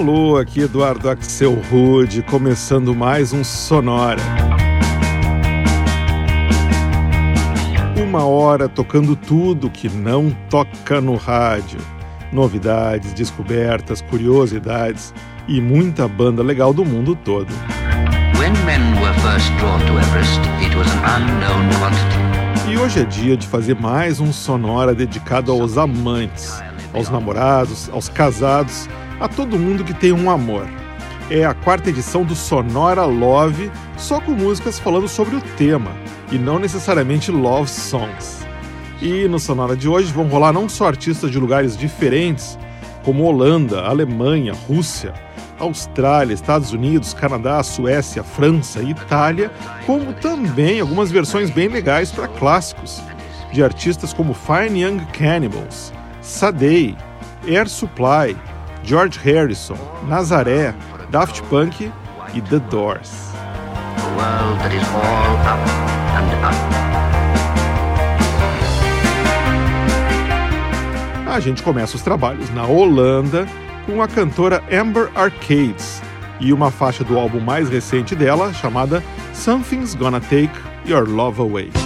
Alô, aqui Eduardo Axel Rude, começando mais um Sonora. Uma hora tocando tudo que não toca no rádio. Novidades, descobertas, curiosidades e muita banda legal do mundo todo. E hoje é dia de fazer mais um Sonora dedicado aos amantes, aos namorados, aos casados a todo mundo que tem um amor. É a quarta edição do Sonora Love, só com músicas falando sobre o tema e não necessariamente love songs. E no Sonora de hoje vão rolar não só artistas de lugares diferentes, como Holanda, Alemanha, Rússia, Austrália, Estados Unidos, Canadá, Suécia, França e Itália, como também algumas versões bem legais para clássicos, de artistas como Fine Young Cannibals, Sadei, Air Supply, George Harrison, Nazaré, Daft Punk e The Doors. A gente começa os trabalhos na Holanda com a cantora Amber Arcades e uma faixa do álbum mais recente dela chamada Something's Gonna Take Your Love Away.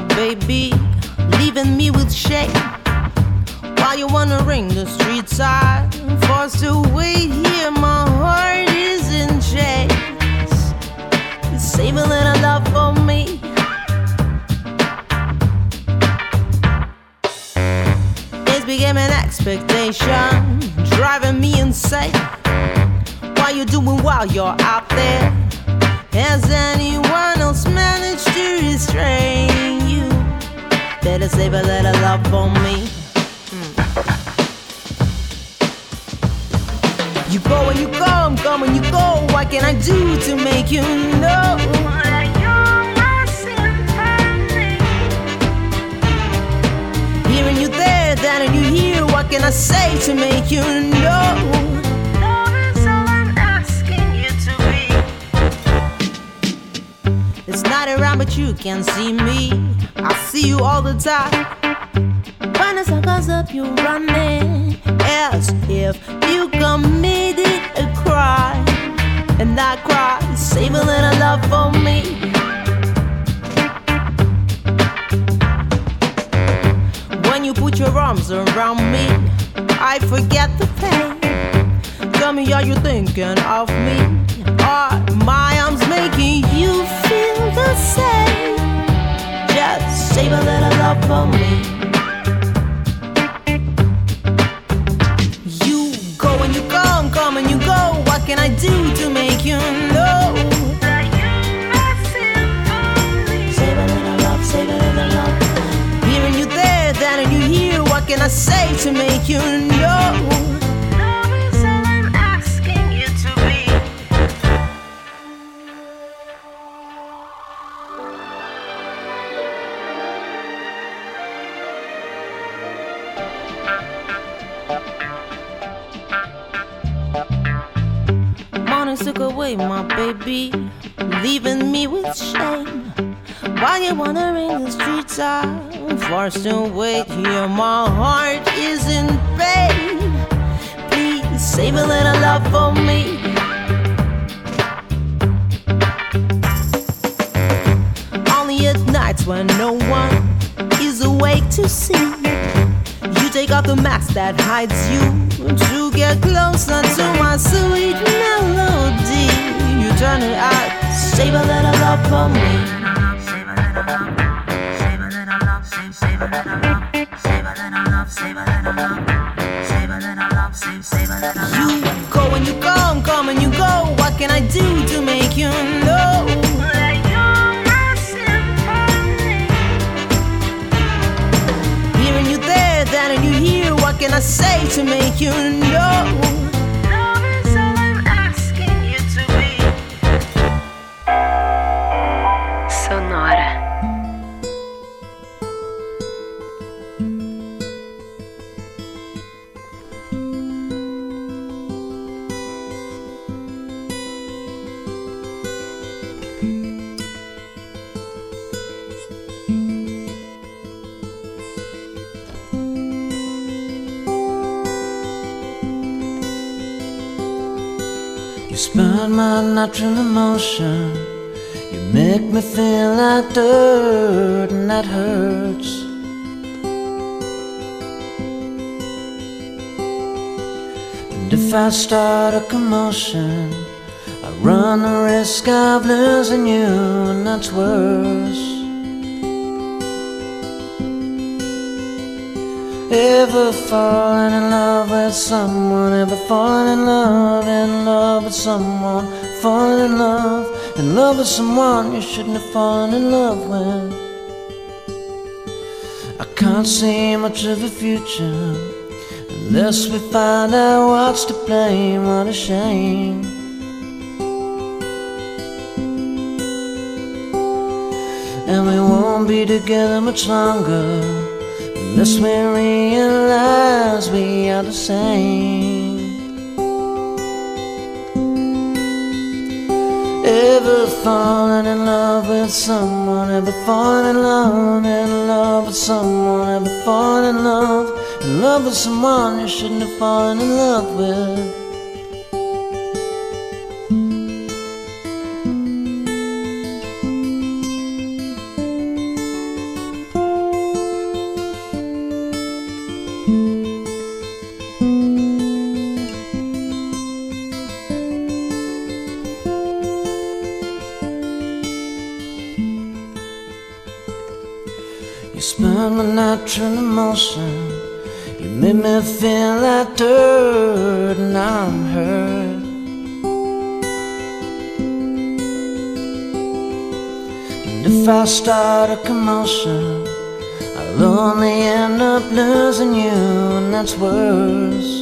My baby, leaving me with shame. While you're wandering the streets, I'm forced to wait here. My heart is in chains. Save a little love for me. It's became an expectation, driving me insane. What you doing while you're out there? Has anyone else managed to restrain you? Better save a little love for me. Hmm. You go and you come, come and you go. What can I do to make you know? that you're my symphony? Hearing you there, then and you here. What can I say to make you know? Not around, but you can see me. I see you all the time. When the sun comes up, you running as if you committed a crime. And I cry, save a little love for me. When you put your arms around me, I forget the pain. Tell me, are you thinking of me? Are my arms making you feel the same? Just save a little love for me. You go and you come, come and you go. What can I do to make you know? Save a little love, save a little love. Hearing you there, and you here. What can I say to make you know? I'm forced to wait here. My heart is in pain. Please save a little love for me. Only at nights when no one is awake to see. You take off the mask that hides you to get closer to my sweet melody. You turn it out, save a little love for me. Can I say to make you know? Spurn my natural emotion. You make me feel like dirt, and that hurts. And if I start a commotion, I run the risk of losing you, and that's worse. Ever fallen in love with someone? Ever fallen in love, in love with someone? Fallen in love, in love with someone you shouldn't have fallen in love with. I can't see much of a future unless we find out what's to blame. What a shame. And we won't be together much longer unless we realize we are the same. Ever fallen in love with someone? Ever fallen in love, in love with someone? Ever fallen in love, in love with someone you shouldn't have fallen in love with? You spurned my natural emotion. You made me feel like dirt, and I'm hurt. And if I start a commotion, only end up losing you, and that's worse.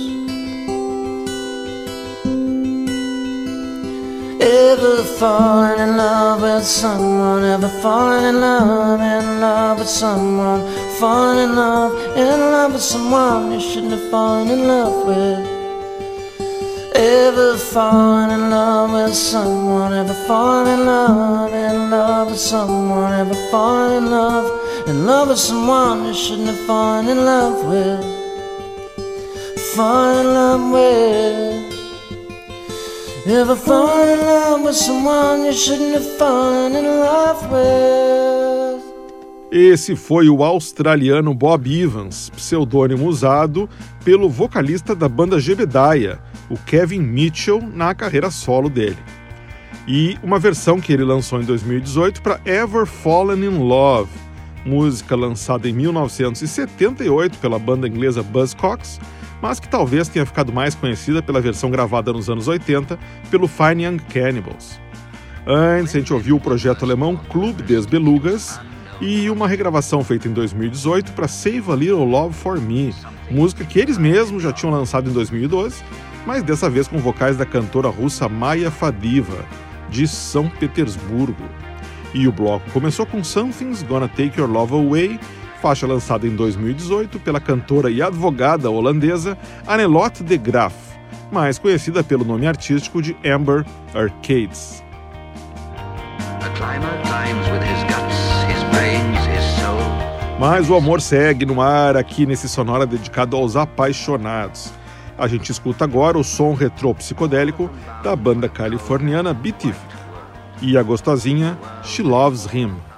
Ever falling in love with someone? Ever falling in love, in love with someone? falling in love, in love with someone you shouldn't have fallen in love with. Ever fallen in love with someone? Ever fallen in love, in love with someone? Ever fallen in love, love with someone you shouldn't have fallen in love with? In love with. Ever fallen in love with someone you shouldn't have fallen in love with? Esse foi o australiano Bob Evans, pseudônimo usado pelo vocalista da banda Jebediah, o Kevin Mitchell, na carreira solo dele. E uma versão que ele lançou em 2018 para Ever Fallen in Love, música lançada em 1978 pela banda inglesa Buzzcocks, mas que talvez tenha ficado mais conhecida pela versão gravada nos anos 80 pelo Fine Young Cannibals. Antes, a gente ouviu o projeto alemão Club des Belugas e uma regravação feita em 2018 para Save a Little Love for Me, música que eles mesmos já tinham lançado em 2012, mas dessa vez com vocais da cantora russa Maya Fadiva, de São Petersburgo. E o bloco começou com Something's Gonna Take Your Love Away, faixa lançada em 2018 pela cantora e advogada holandesa Anelotte de Graaf, mais conhecida pelo nome artístico de Amber Arcades. Mas o amor segue no ar aqui nesse sonora dedicado aos apaixonados. A gente escuta agora o som retrô psicodélico da banda californiana Beatific e a gostosinha She Loves Him.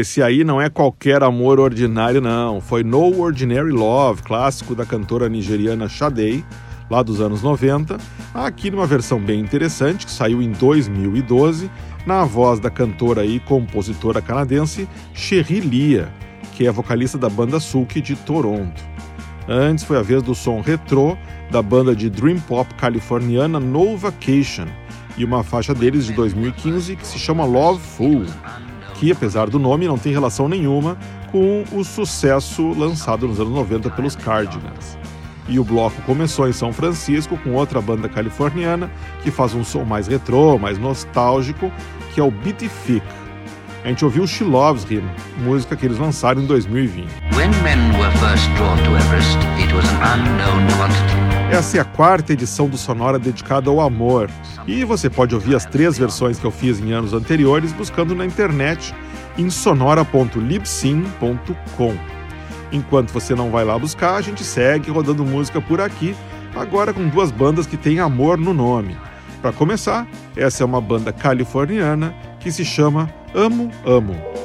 Esse aí não é qualquer amor ordinário, não. Foi No Ordinary Love, clássico da cantora nigeriana Sade, lá dos anos 90, aqui numa versão bem interessante que saiu em 2012, na voz da cantora e compositora canadense Cherie Lia, que é vocalista da banda Sulk de Toronto. Antes foi a vez do som retrô da banda de dream pop californiana No Vacation e uma faixa deles de 2015 que se chama Love Fool que, apesar do nome, não tem relação nenhuma com o sucesso lançado nos anos 90 pelos Cardigans. E o bloco começou em São Francisco com outra banda californiana que faz um som mais retrô, mais nostálgico, que é o Beatific. A gente ouviu She Loves Him, música que eles lançaram em 2020. When men were first drawn to Everest, it was an unknown quantity. Essa é a quarta edição do Sonora dedicada ao amor. E você pode ouvir as três versões que eu fiz em anos anteriores buscando na internet em sonora.libsyn.com. Enquanto você não vai lá buscar, a gente segue rodando música por aqui, agora com duas bandas que têm amor no nome. Para começar, essa é uma banda californiana que se chama Amo Amo.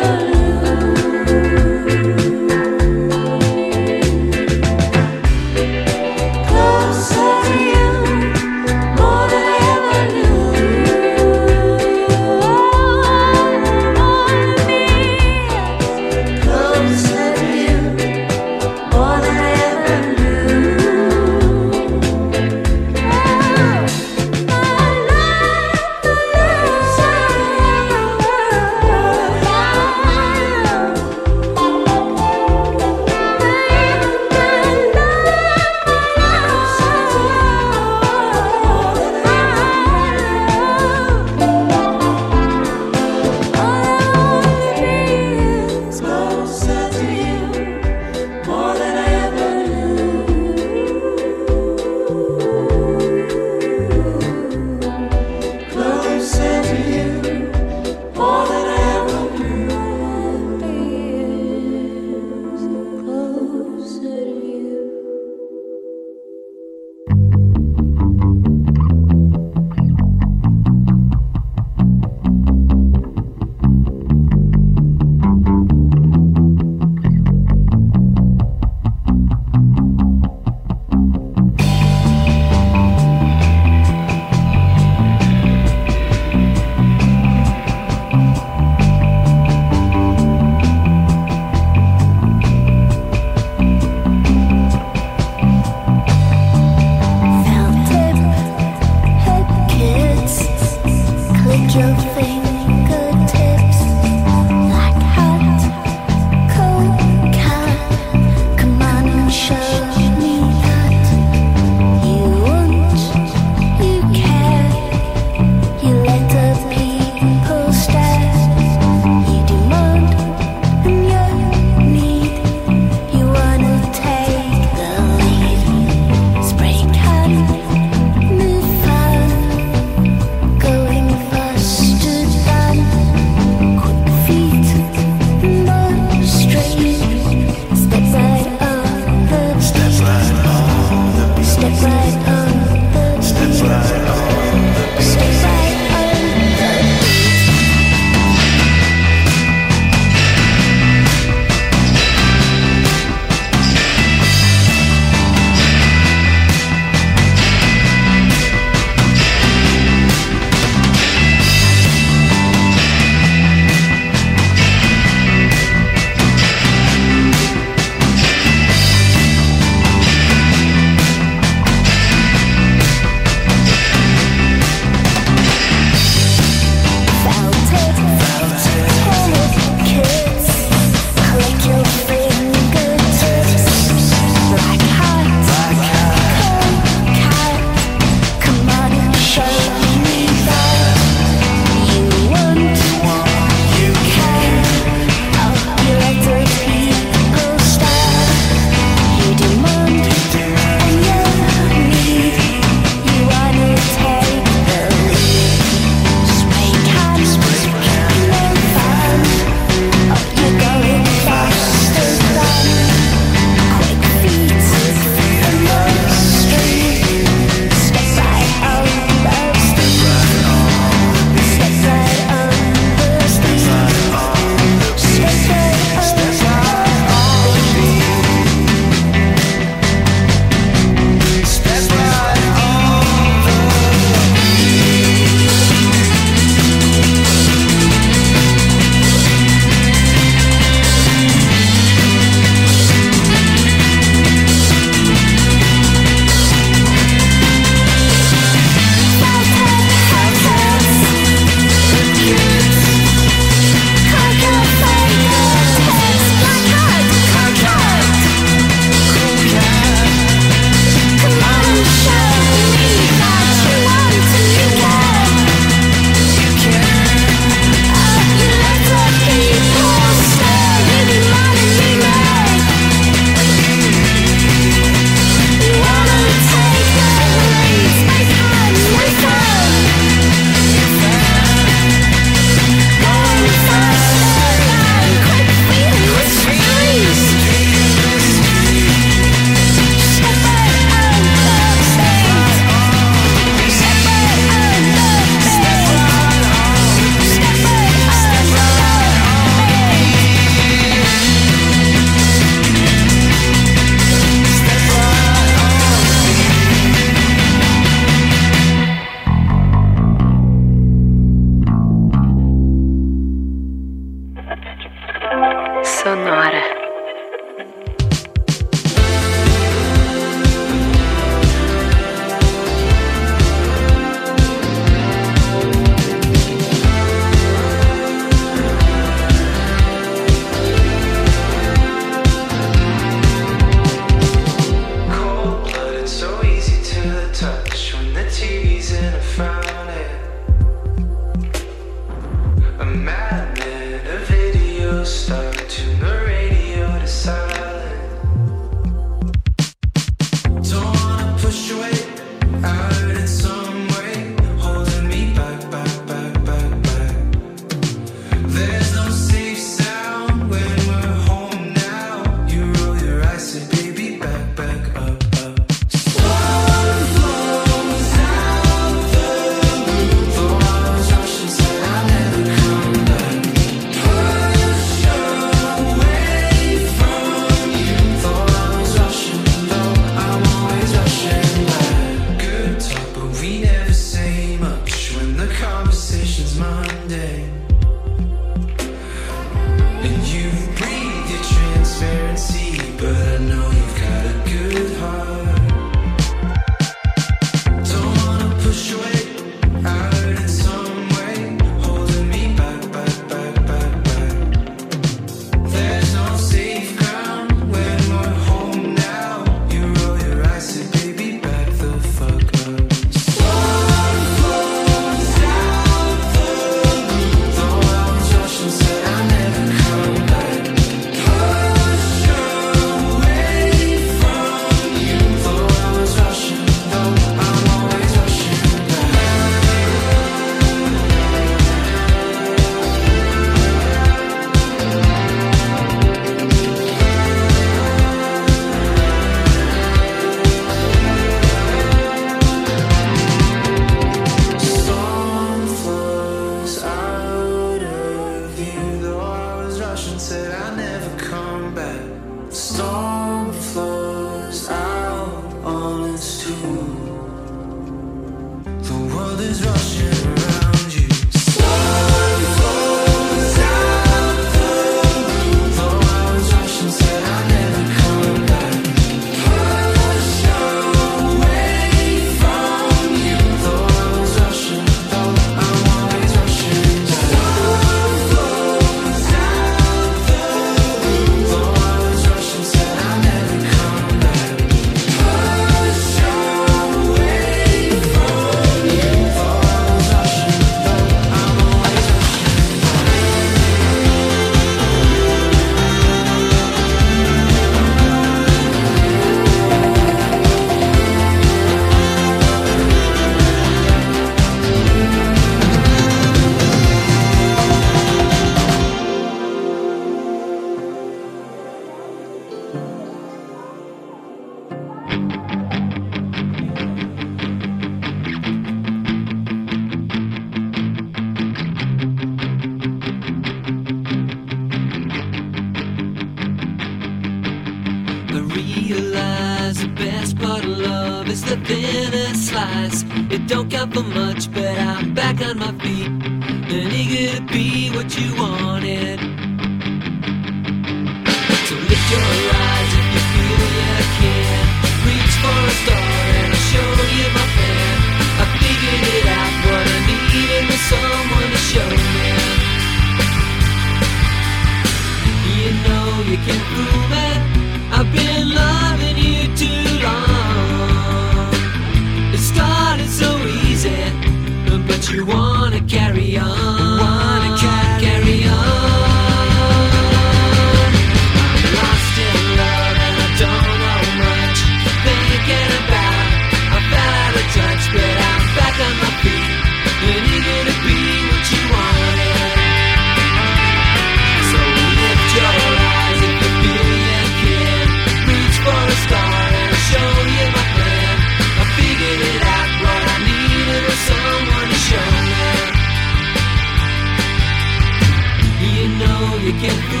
It can feel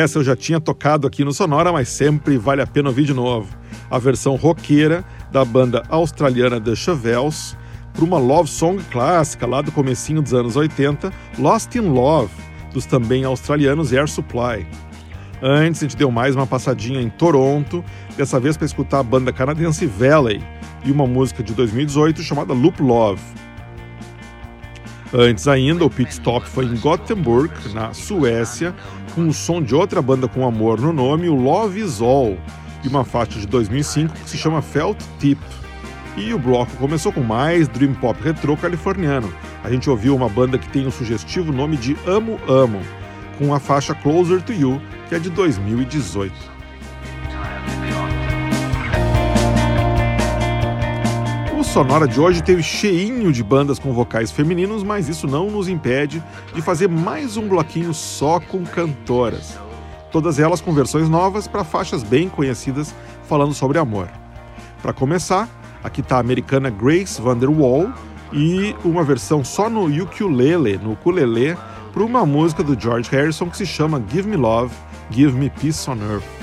Essa eu já tinha tocado aqui no Sonora, mas sempre vale a pena ouvir de novo. A versão roqueira da banda australiana The Chevelles para uma love song clássica lá do comecinho dos anos 80, Lost in Love, dos também australianos Air Supply. Antes a gente deu mais uma passadinha em Toronto, dessa vez para escutar a banda canadense Valley e uma música de 2018 chamada Loop Love. Antes ainda, o pit stop foi em Gothenburg, na Suécia, com o som de outra banda com amor no nome, o Love Is All, e uma faixa de 2005 que se chama Felt Tip. E o bloco começou com mais dream pop retrô californiano. A gente ouviu uma banda que tem o sugestivo nome de Amo Amo, com a faixa Closer to You, que é de 2018. Sonora de hoje teve cheinho de bandas com vocais femininos, mas isso não nos impede de fazer mais um bloquinho só com cantoras. Todas elas com versões novas para faixas bem conhecidas falando sobre amor. Para começar, aqui está a americana Grace Vanderwall e uma versão só no ukulele, no ukulele, para uma música do George Harrison que se chama Give Me Love, Give Me Peace on Earth.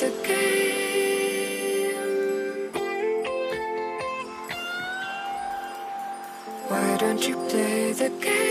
Game? Why don't you play the game?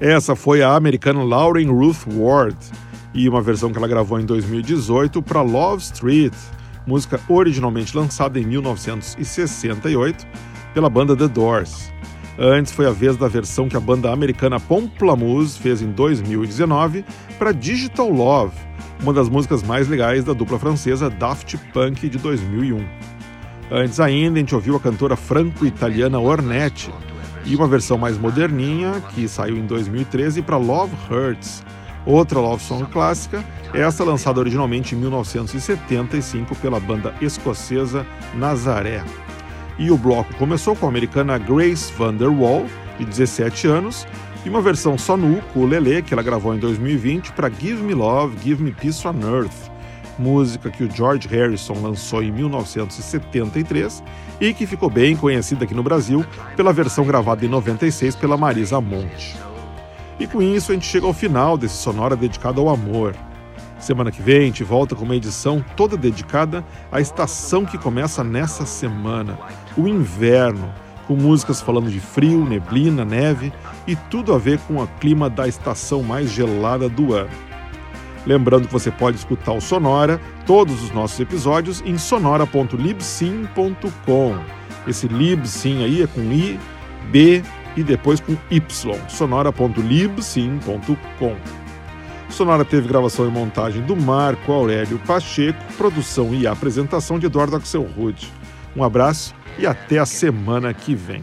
Essa foi a americana Lauren Ruth Ward e uma versão que ela gravou em 2018 para Love Street, música originalmente lançada em 1968 pela banda The Doors. Antes foi a vez da versão que a banda americana Pomplamoose fez em 2019 para Digital Love, uma das músicas mais legais da dupla francesa Daft Punk de 2001. Antes ainda, a gente ouviu a cantora franco-italiana Ornette e uma versão mais moderninha, que saiu em 2013 para Love Hurts, outra love song clássica, essa lançada originalmente em 1975 pela banda escocesa Nazaré. E o bloco começou com a americana Grace Van Der Wall, de 17 anos, e uma versão só no ukulele que ela gravou em 2020 para Give Me Love, Give Me Peace on Earth, música que o George Harrison lançou em 1973 e que ficou bem conhecida aqui no Brasil pela versão gravada em 96 pela Marisa Monte. E com isso a gente chega ao final desse sonora dedicado ao amor. Semana que vem a gente volta com uma edição toda dedicada à estação que começa nessa semana, o inverno, com músicas falando de frio, neblina, neve e tudo a ver com o clima da estação mais gelada do ano. Lembrando que você pode escutar o Sonora, todos os nossos episódios, em sonora.libsim.com. Esse libsim aí é com I, B e depois com Y, sonora.libsim.com. Sonora teve gravação e montagem do Marco Aurélio Pacheco, produção e apresentação de Eduardo Axel Rude. Um abraço e até a semana que vem.